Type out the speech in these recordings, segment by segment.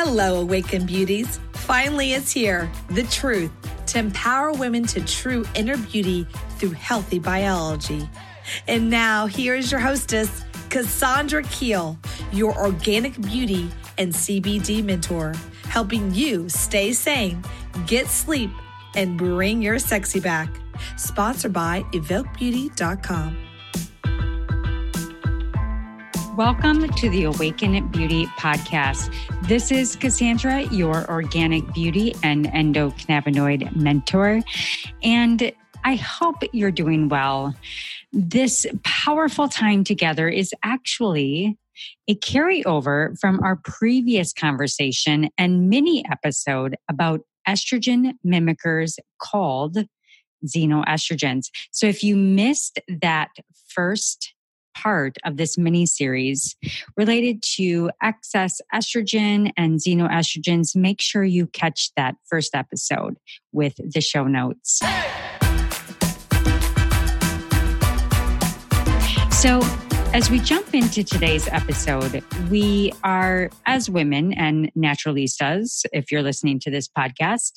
Hello, Awakened Beauties. Finally, it's here the truth to empower women to true inner beauty through healthy biology. And now, here is your hostess, Cassandra Keel, your organic beauty and CBD mentor, helping you stay sane, get sleep, and bring your sexy back. Sponsored by EvoqBeauty.com. Welcome to the Awaken Beauty Podcast. This is Cassandra, your organic beauty and endocannabinoid mentor. And I hope you're doing well. This powerful time together is actually a carryover from our previous conversation and mini episode about estrogen mimickers called xenoestrogens. So if you missed that first part of this mini series related to excess estrogen and xenoestrogens, make sure you catch that first episode with the show notes. So, as we jump into today's episode, we are, as women and naturalistas, if you're listening to this podcast,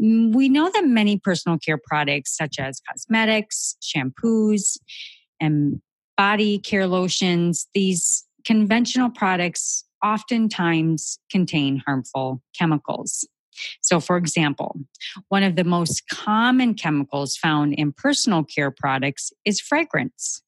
mm, we know that many personal care products, such as cosmetics, shampoos, and body care lotions, these conventional products oftentimes contain harmful chemicals. So, for example, one of the most common chemicals found in personal care products is fragrance,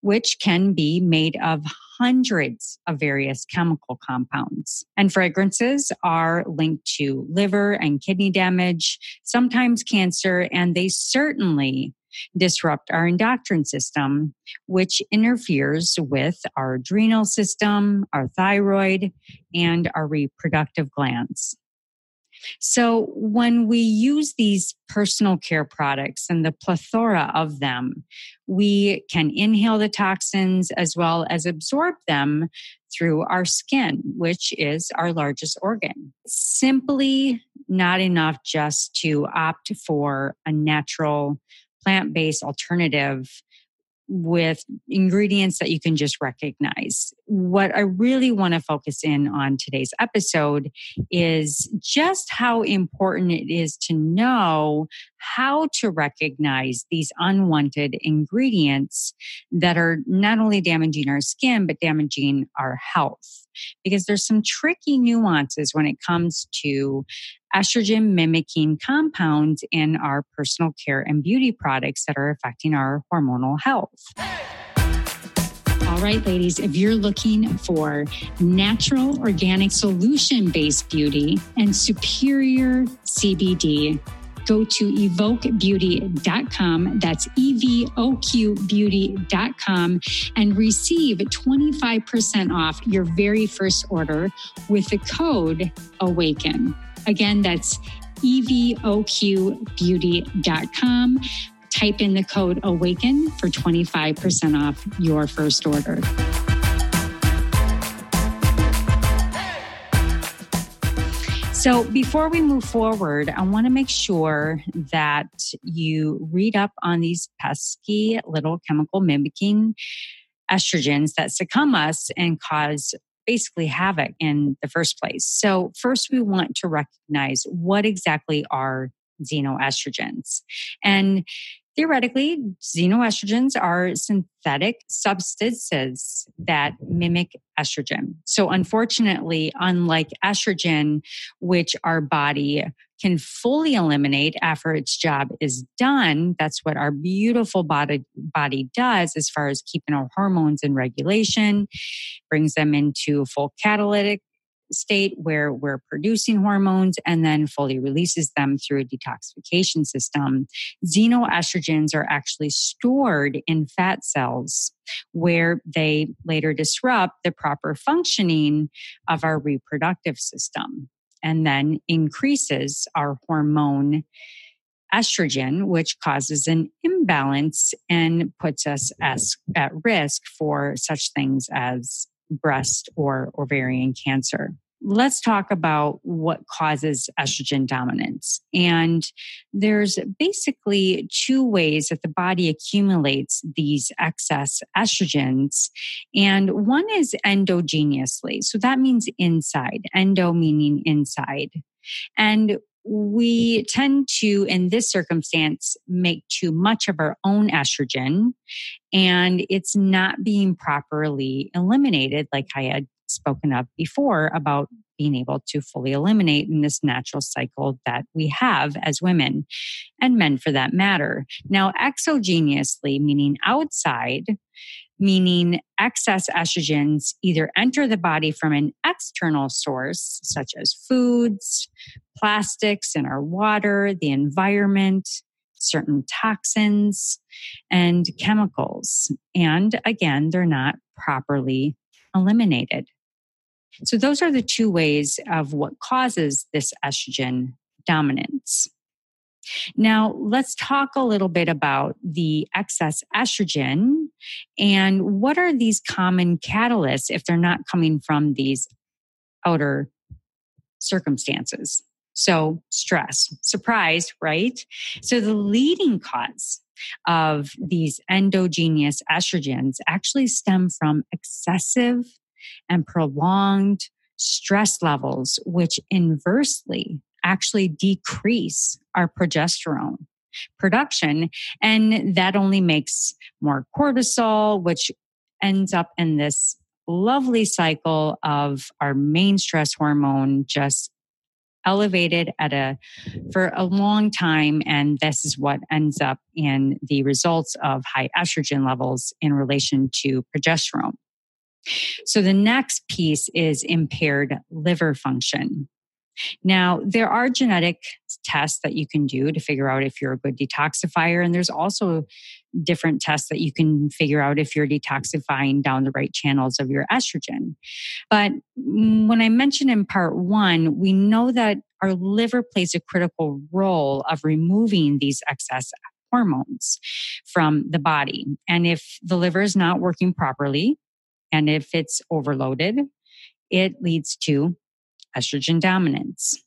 which can be made of hundreds of various chemical compounds. And fragrances are linked to liver and kidney damage, sometimes cancer, and they certainly disrupt our endocrine system, which interferes with our adrenal system, our thyroid, and our reproductive glands. So, when we use these personal care products and the plethora of them, we can inhale the toxins as well as absorb them through our skin, which is our largest organ. Simply not enough just to opt for a natural plant based alternative with ingredients that you can just recognize. What I really want to focus in on today's episode is just how important it is to know how to recognize these unwanted ingredients that are not only damaging our skin, but damaging our health. Because there's some tricky nuances when it comes to estrogen mimicking compounds in our personal care and beauty products that are affecting our hormonal health. All right, ladies, if you're looking for natural, organic, solution based beauty and superior CBD, go to evoqbeauty.com. That's E V O Q beauty.com and receive 25% off your very first order with the code AWAKEN. Again, that's evoqbeauty.com. Type in the code AWAKEN for 25% off your first order. So, before we move forward, I want to make sure that you read up on these pesky little chemical mimicking estrogens that succumb us and cause basically havoc in the first place. So, first, we want to recognize what exactly are xenoestrogens. And theoretically, xenoestrogens are synthetic substances that mimic estrogen. So, unfortunately, unlike estrogen, which our body can fully eliminate after its job is done, that's what our beautiful body, body does as far as keeping our hormones in regulation, brings them into full catalytic state where we're producing hormones and then fully releases them through a detoxification system. Xenoestrogens are actually stored in fat cells where they later disrupt the proper functioning of our reproductive system and then increases our hormone estrogen, which causes an imbalance and puts us as, at risk for such things as breast or ovarian cancer. let's talk about what causes estrogen dominance. And there's basically two ways that the body accumulates these excess estrogens. And one is endogenously. So that means inside, endo meaning inside. And we tend to, in this circumstance, make too much of our own estrogen and it's not being properly eliminated, like I had spoken of before about being able to fully eliminate in this natural cycle that we have as women and men for that matter. Now, exogenously, meaning outside, meaning excess estrogens either enter the body from an external source, such as foods, plastics in our water, the environment, certain toxins, and chemicals. And again, they're not properly eliminated. So, those are the two ways of what causes this estrogen dominance. Now, let's talk a little bit about the excess estrogen and what are these common catalysts if they're not coming from these outer circumstances. So, stress, surprise, right? So, the leading cause of these endogenous estrogens actually stem from excessive and prolonged stress levels, which inversely actually decrease our progesterone production. And that only makes more cortisol, which ends up in this lovely cycle of our main stress hormone just elevated at a for a long time and this is what ends up in the results of high estrogen levels in relation to progesterone so the next piece is impaired liver function. Now, there are genetic tests that you can do to figure out if you're a good detoxifier. And there's also different tests that you can figure out if you're detoxifying down the right channels of your estrogen. But when I mentioned in part one, we know that our liver plays a critical role of removing these excess hormones from the body. And if the liver is not working properly, and if it's overloaded, it leads to estrogen dominance.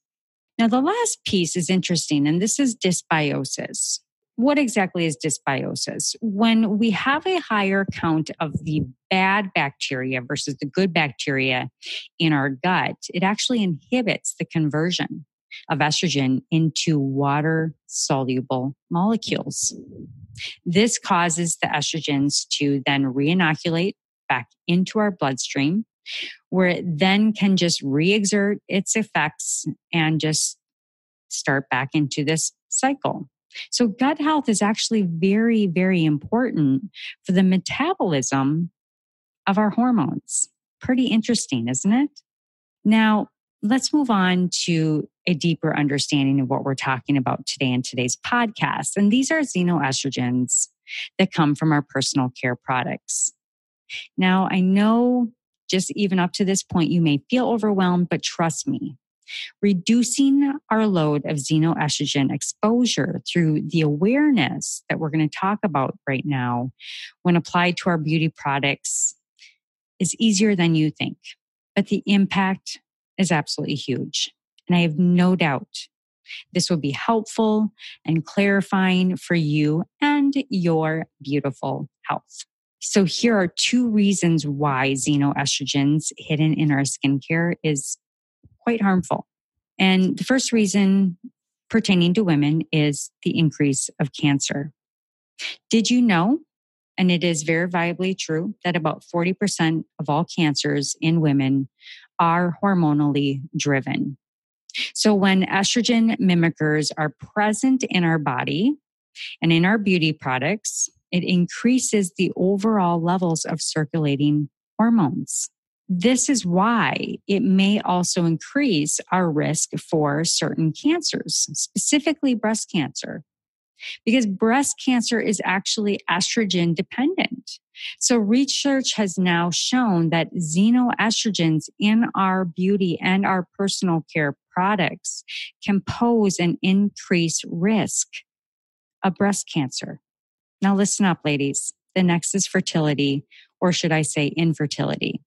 Now, the last piece is interesting, and this is dysbiosis. What exactly is dysbiosis? When we have a higher count of the bad bacteria versus the good bacteria in our gut, it actually inhibits the conversion of estrogen into water soluble molecules. This causes the estrogens to then reinoculate back into our bloodstream, where it then can just re exert its effects and just start back into this cycle. So, gut health is actually very, very important for the metabolism of our hormones. Pretty interesting, isn't it? Now, let's move on to a deeper understanding of what we're talking about today in today's podcast. And these are xenoestrogens that come from our personal care products. Now, I know just even up to this point, you may feel overwhelmed, but trust me, reducing our load of xenoestrogen exposure through the awareness that we're going to talk about right now when applied to our beauty products is easier than you think. But the impact is absolutely huge. And I have no doubt this will be helpful and clarifying for you and your beautiful health. So here are two reasons why xenoestrogens hidden in our skincare is quite harmful. And the first reason pertaining to women is the increase of cancer. Did you know, and it is verifiably true, that about 40% of all cancers in women are hormonally driven? So when estrogen mimickers are present in our body and in our beauty products, it increases the overall levels of circulating hormones. This is why it may also increase our risk for certain cancers, specifically breast cancer, because breast cancer is actually estrogen dependent. So research has now shown that xenoestrogens in our beauty and our personal care products can pose an increased risk of breast cancer. Now, listen up, ladies. The next is fertility, or should I say infertility.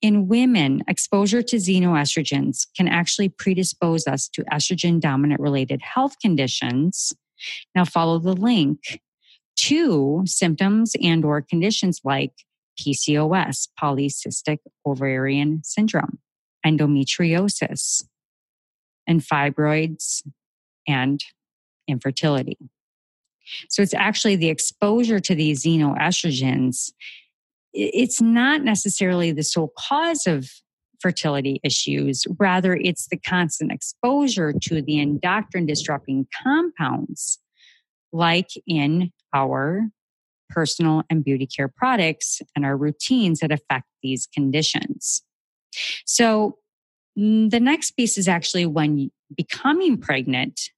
In women, exposure to xenoestrogens can actually predispose us to estrogen dominant related health conditions. Now follow the link to symptoms and or conditions like PCOS, polycystic ovarian syndrome, endometriosis, and fibroids and infertility. So it's actually the exposure to these xenoestrogens. It's not necessarily the sole cause of fertility issues. Rather, it's the constant exposure to the endocrine disrupting compounds, like in our personal and beauty care products and our routines that affect these conditions. So, mm, the next piece is actually when becoming pregnant,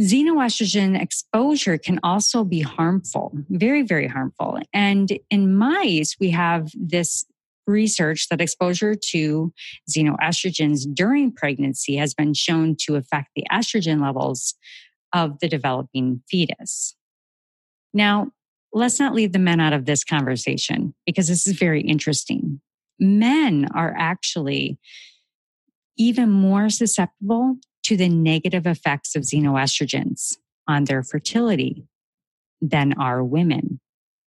xenoestrogen exposure can also be harmful, very, very harmful. And in mice, we have this research that exposure to xenoestrogens during pregnancy has been shown to affect the estrogen levels of the developing fetus. Now, let's not leave the men out of this conversation because this is very interesting. Men are actually even more susceptible to the negative effects of xenoestrogens on their fertility than are women.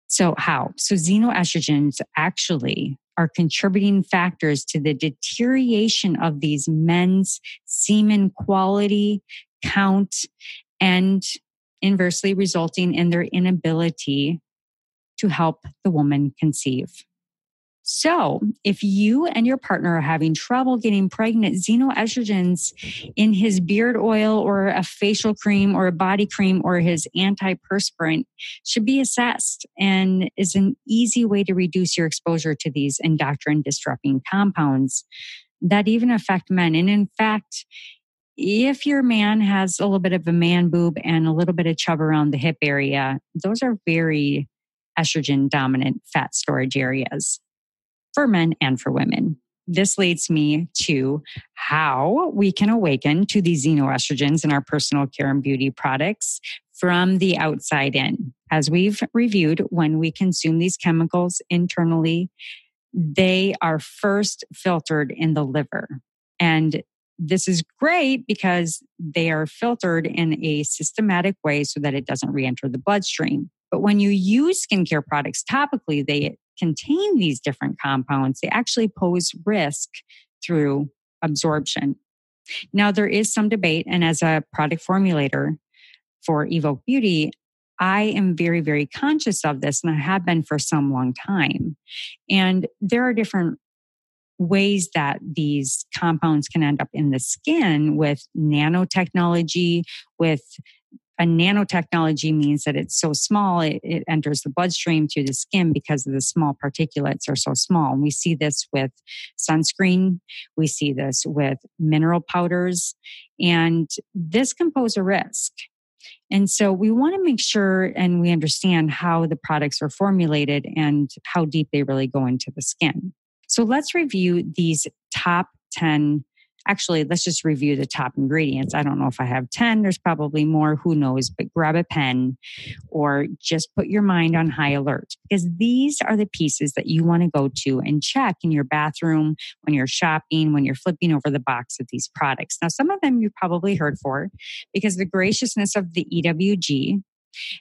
So, how? So, xenoestrogens actually are contributing factors to the deterioration of these men's semen quality, count, and inversely resulting in their inability to help the woman conceive. So, if you and your partner are having trouble getting pregnant, xenoestrogens in his beard oil or a facial cream or a body cream or his antiperspirant should be assessed and is an easy way to reduce your exposure to these endocrine disrupting compounds that even affect men. And in fact, if your man has a little bit of a man boob and a little bit of chub around the hip area, those are very estrogen dominant fat storage areas for men and for women. This leads me to how we can awaken to these xenoestrogens in our personal care and beauty products from the outside in. As we've reviewed, when we consume these chemicals internally, they are first filtered in the liver. And this is great because they are filtered in a systematic way so that it doesn't re enter the bloodstream. But when you use skincare products topically, they contain these different compounds, they actually pose risk through absorption. Now, there is some debate, and as a product formulator for Evoq Beauty, I am very, very conscious of this, and I have been for some long time. And there are different ways that these compounds can end up in the skin with nanotechnology, with a nanotechnology means that it's so small, it, it, enters the bloodstream through the skin because of the small particulates are so small. And we see this with sunscreen, we see this with mineral powders, and this can pose a risk. And so we want to make sure and we understand how the products are formulated and how deep they really go into the skin. So let's review these top 10 actually, let's just review the top ingredients. I don't know if I have 10, there's probably more, who knows, but grab a pen or just put your mind on high alert because these are the pieces that you want to go to and check in your bathroom when you're shopping, when you're flipping over the box of these products. Now, some of them you've probably heard for because the graciousness of the EWG,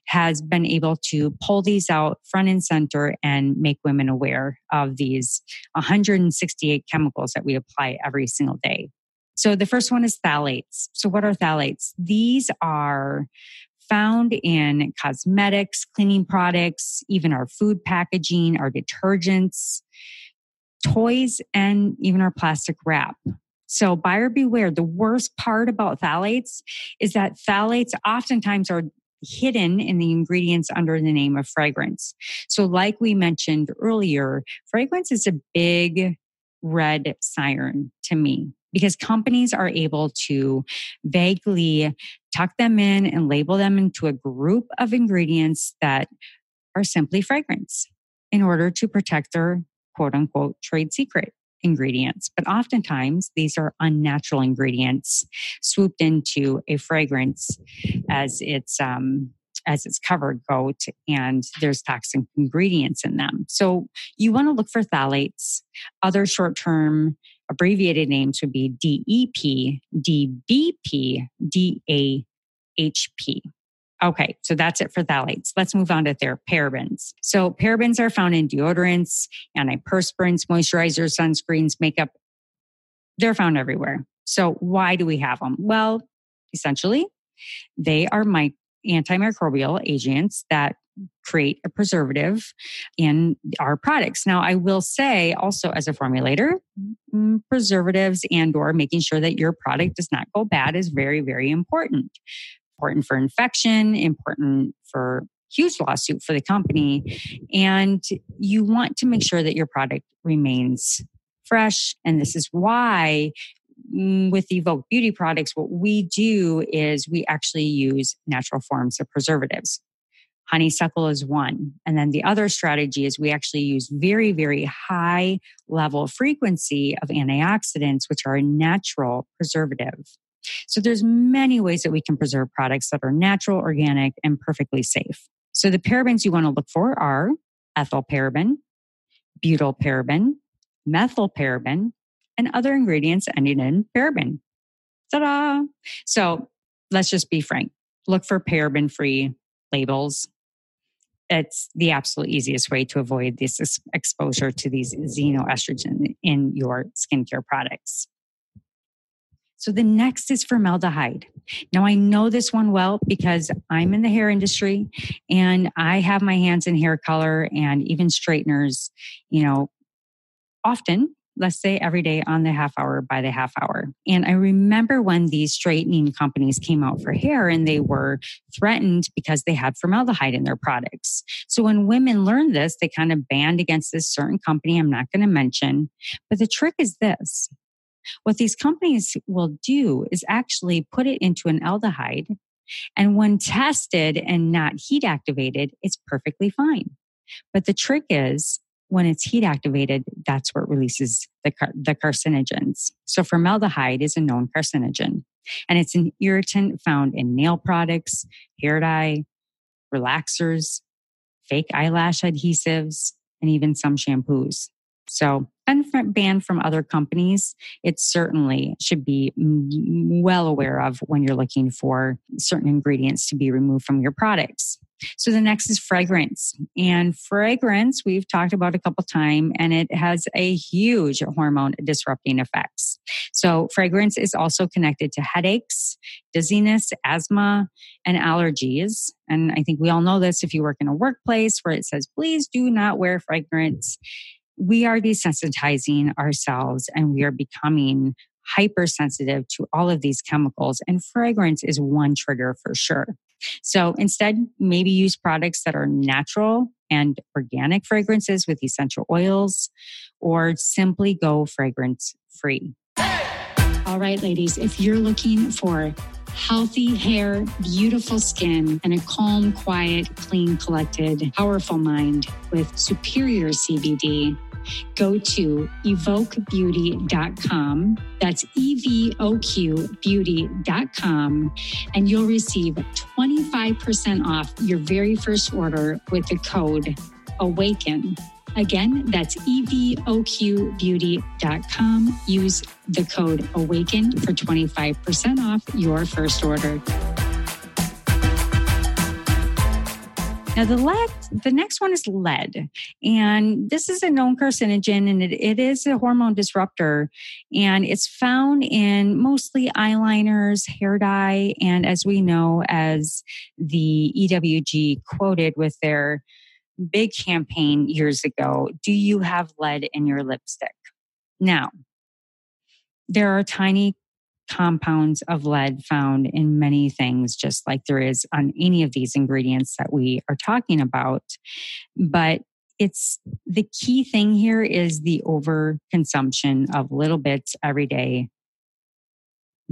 has been able to pull these out front and center and make women aware of these 168 chemicals that we apply every single day. So the first one is phthalates. So what are phthalates? These are found in cosmetics, cleaning products, even our food packaging, our detergents, toys, and even our plastic wrap. So buyer beware. The worst part about phthalates is that phthalates oftentimes are hidden in the ingredients under the name of fragrance. So, like we mentioned earlier, fragrance is a big red siren to me because companies are able to vaguely tuck them in and label them into a group of ingredients that are simply fragrance in order to protect their quote unquote trade secret ingredients. But oftentimes, these are unnatural ingredients swooped into a fragrance as it's um, as it's covered goat and there's toxic ingredients in them. So you want to look for phthalates. Other short term abbreviated names would be DEP, DBP, DAHP. Okay, so that's it for phthalates. Let's move on to their parabens. So parabens are found in deodorants, antiperspirants, moisturizers, sunscreens, makeup. They're found everywhere. So why do we have them? Well, essentially, they are my antimicrobial agents that create a preservative in our products. Now, I will say also as a formulator, mm, preservatives and or making sure that your product does not go bad is very, very important. Important for infection, important for huge lawsuit for the company. And you want to make sure that your product remains fresh. And this is why Mm, with Evoq Beauty products, what we do is we actually use natural forms of preservatives. Honeysuckle is one. And then the other strategy is we actually use very, very high level frequency of antioxidants, which are a natural preservative. So there's many ways that we can preserve products that are natural, organic, and perfectly safe. So the parabens you want to look for are ethyl paraben, butyl paraben, methyl paraben, and other ingredients ending in paraben. Ta da! So let's just be frank look for paraben free labels. It's the absolute easiest way to avoid this exposure to these xenoestrogen in your skincare products. So the next is formaldehyde. Now I know this one well because I'm in the hair industry and I have my hands in hair color and even straighteners, you know, often let's say every day on the half hour by the half hour. And I remember when these straightening companies came out for hair and they were threatened because they had formaldehyde in their products. So when women learned this, they kind of banned against this certain company I'm not going to mention. But the trick is this. What these companies will do is actually put it into an aldehyde. And when tested and not heat activated, it's perfectly fine. But the trick is when it's heat activated, that's what releases the, car- the carcinogens. So formaldehyde is a known carcinogen and it's an irritant found in nail products, hair dye, relaxers, fake eyelash adhesives, and even some shampoos. So, and banned from other companies, it certainly should be well aware of when you're looking for certain ingredients to be removed from your products. So the next is fragrance. And fragrance, we've talked about a couple times, and it has a huge hormone disrupting effects. So fragrance is also connected to headaches, dizziness, asthma, and allergies. And I think we all know this if you work in a workplace where it says, please do not wear fragrance. We are desensitizing ourselves and we are becoming hypersensitive to all of these chemicals, and fragrance is one trigger for sure. So instead, maybe use products that are natural and organic fragrances with essential oils, or simply go fragrance free. All right, ladies, if you're looking for healthy hair, beautiful skin, and a calm, quiet, clean, collected, powerful mind with superior CBD, go to evoqbeauty.com. That's E V O Q beauty.com. And you'll receive 25% off your very first order with the code AWAKEN. Again, that's evoqbeauty.com. Use the code AWAKEN for 25% off your first order. Now, the lead, the next one is lead, and this is a known carcinogen, and it, it is a hormone disruptor, and it's found in mostly eyeliners, hair dye, and as we know, as the EWG quoted with their big campaign years ago, "Do you have lead in your lipstick?" Now, there are tiny compounds of lead found in many things, just like there is on any of these ingredients that we are talking about. But it's the key thing here is the overconsumption of little bits every day,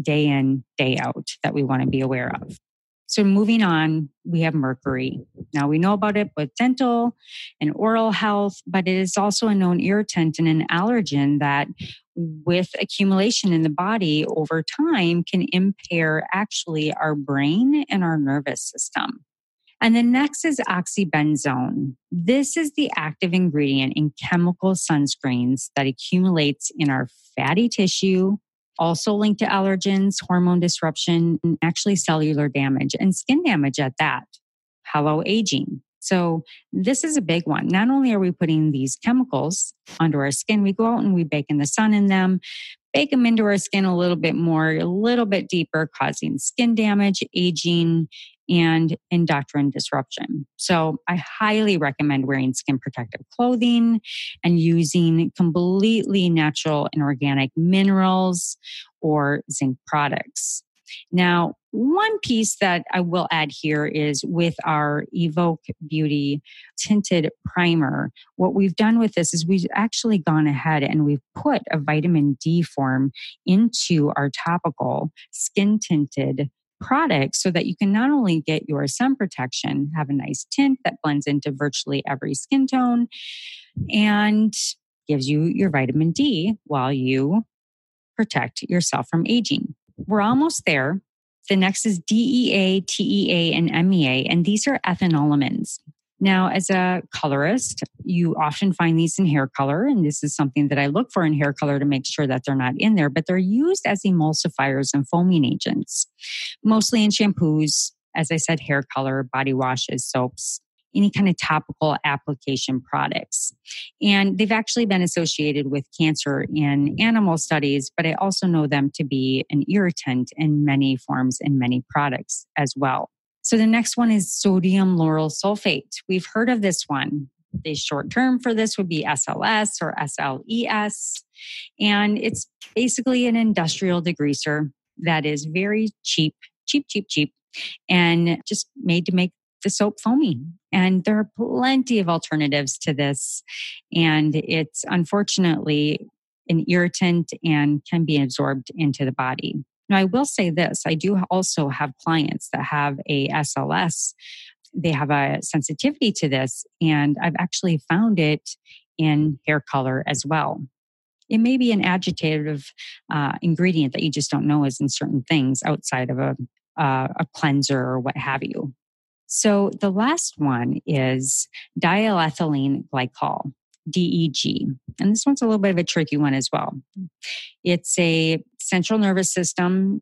day in, day out, that we want to be aware of. So moving on, we have mercury. Now we know about it with dental and oral health, but it is also a known irritant and an allergen that with accumulation in the body over time can impair actually our brain and our nervous system. And the next is oxybenzone. This is the active ingredient in chemical sunscreens that accumulates in our fatty tissue, also linked to allergens, hormone disruption, and actually cellular damage and skin damage at that. Hello, aging. So this is a big one. Not only are we putting these chemicals onto our skin, we go out and we bake in the sun in them, bake them into our skin a little bit more, a little bit deeper, causing skin damage, aging, and endocrine disruption. So I highly recommend wearing skin protective clothing and using completely natural and organic minerals or zinc products. Now, one piece that I will add here is with our Evoq Beauty tinted primer. What we've done with this is we've actually gone ahead and we've put a vitamin D form into our topical skin tinted product so that you can not only get your sun protection, have a nice tint that blends into virtually every skin tone, and gives you your vitamin D while you protect yourself from aging. We're almost there. The next is DEA, TEA, and MEA, and these are ethanolamines. Now, as a colorist, you often find these in hair color, and this is something that I look for in hair color to make sure that they're not in there, but they're used as emulsifiers and foaming agents, mostly in shampoos, as I said, hair color, body washes, soaps, any kind of topical application products. And they've actually been associated with cancer in animal studies, but I also know them to be an irritant in many forms in many products as well. So the next one is sodium lauryl sulfate. We've heard of this one. The short term for this would be SLS or SLES. And it's basically an industrial degreaser that is very cheap, cheap, cheap, cheap, and just made to make the soap foamy. And there are plenty of alternatives to this. And it's unfortunately an irritant and can be absorbed into the body. Now, I will say this I do also have clients that have a SLS. They have a sensitivity to this, and I've actually found it in hair color as well. It may be an adjective uh, ingredient that you just don't know is in certain things outside of a, uh, a cleanser or what have you. So the last one is diethylene glycol, DEG. And this one's a little bit of a tricky one as well. It's a central nervous system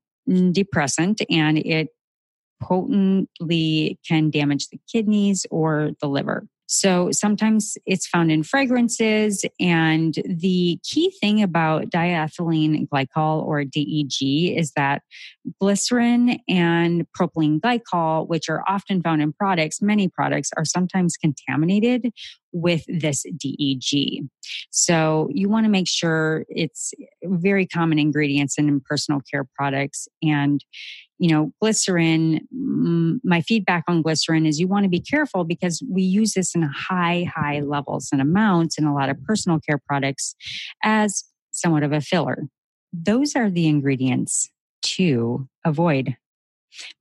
depressant and it potently can damage the kidneys or the liver. So sometimes it's found in fragrances. And the key thing about diethylene glycol or DEG is that glycerin and propylene glycol, which are often found in products, many products are sometimes contaminated with this DEG. So you want to make sure it's very common ingredients in personal care products and you know, glycerin, my feedback on glycerin is you want to be careful because we use this in high, high levels and amounts in a lot of personal care products as somewhat of a filler. Those are the ingredients to avoid.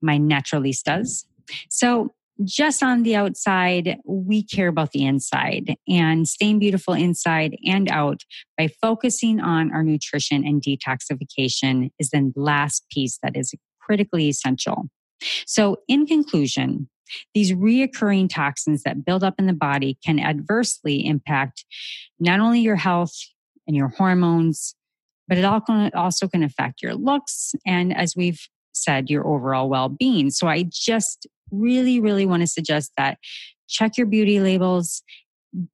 My naturalistas. So just on the outside, we care about the inside and staying beautiful inside and out by focusing on our nutrition and detoxification is the last piece that is critically essential. So, in conclusion, these reoccurring toxins that build up in the body can adversely impact not only your health and your hormones, but it also can affect your looks and, as we've said, your overall well being. So, I just really, really want to suggest that check your beauty labels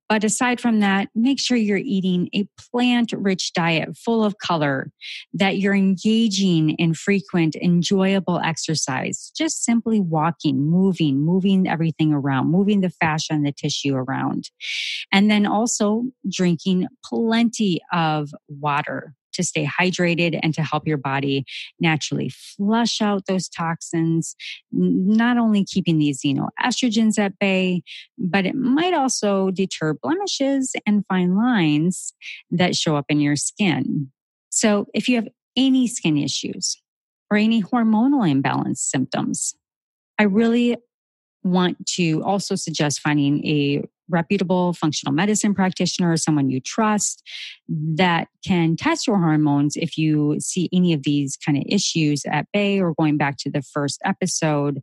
but aside from that, make sure you're eating a plant rich diet full of color, that you're engaging in frequent, enjoyable exercise, just simply walking, moving, moving everything around, moving the fascia and the tissue around. And then also drinking plenty of water to stay hydrated and to help your body naturally flush out those toxins, not only keeping these xenoestrogens at bay, but it might also deter blemishes and fine lines that show up in your skin. So if you have any skin issues or any hormonal imbalance symptoms, I really want to also suggest finding a reputable functional medicine practitioner someone you trust that can test your hormones if you see any of these kind of issues at bay or going back to the first episode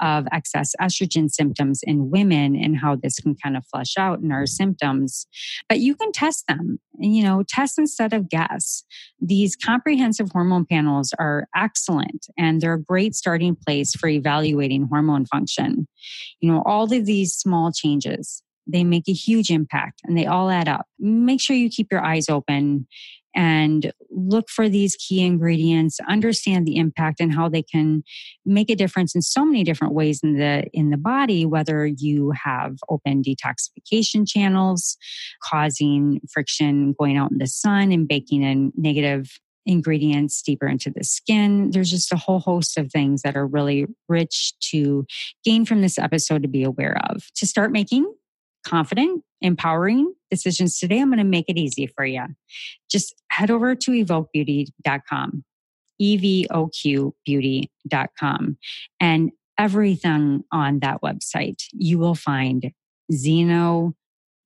of excess estrogen symptoms in women and how this can kind of flush out in our symptoms. But you can test them you know test instead of guess. These comprehensive hormone panels are excellent and they're a great starting place for evaluating hormone function. You know all of these small changes they make a huge impact and they all add up. Make sure you keep your eyes open and look for these key ingredients understand the impact and how they can make a difference in so many different ways in the in the body whether you have open detoxification channels causing friction going out in the sun and baking in negative ingredients deeper into the skin. There's just a whole host of things that are really rich to gain from this episode to be aware of. To start making confident, empowering decisions today, I'm going to make it easy for you. Just head over to evoquebeauty.com, evoqbeauty.com, and everything on that website you will find xeno,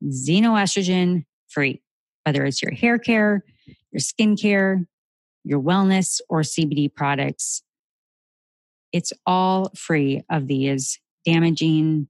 xenoestrogen free, whether it's your hair care, your skin care, your wellness, or CBD products. It's all free of these damaging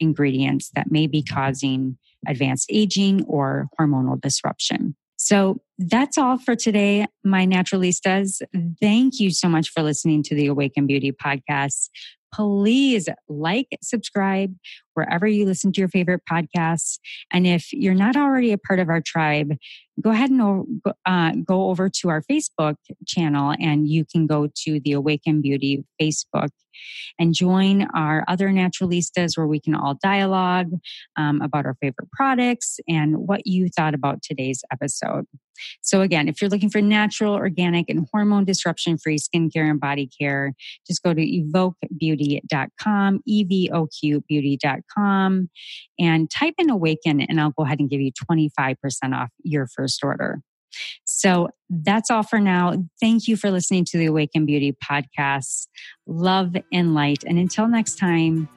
ingredients that may be causing advanced aging or hormonal disruption. So that's all for today, my naturalistas. Thank you so much for listening to the Awaken Beauty podcast. Please like, subscribe wherever you listen to your favorite podcasts. And if you're not already a part of our tribe, go ahead and uh, go over to our Facebook channel and you can go to the Awaken Beauty Facebook and join our other naturalistas where we can all dialogue um, about our favorite products and what you thought about today's episode. So, again, if you're looking for natural, organic, and hormone disruption free skincare and body care, just go to evoqbeauty.com, evoqbeauty.com, and type in awaken, and I'll go ahead and give you 25% off your first order. So that's all for now. Thank you for listening to the Awaken Beauty podcast. Love and light. And until next time,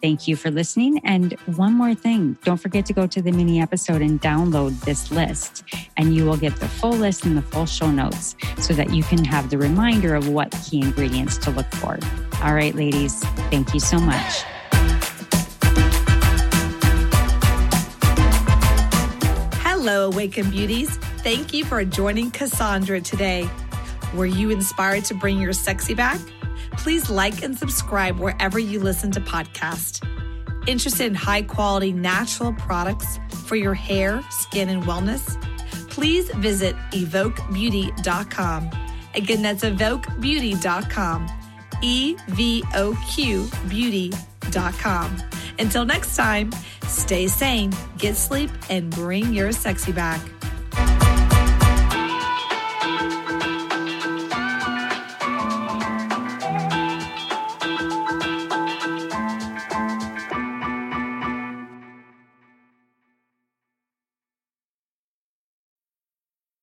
thank you for listening. And one more thing don't forget to go to the mini episode and download this list, and you will get the full list and the full show notes so that you can have the reminder of what key ingredients to look for. All right, ladies, thank you so much. Hello, Awaken Beauties. Thank you for joining Cassandra today. Were you inspired to bring your sexy back? Please like and subscribe wherever you listen to podcasts. Interested in high quality natural products for your hair, skin, and wellness? Please visit evoqbeauty.com. Again, that's evoqbeauty.com. E V O Q beauty.com. Until next time, stay sane, get sleep, and bring your sexy back.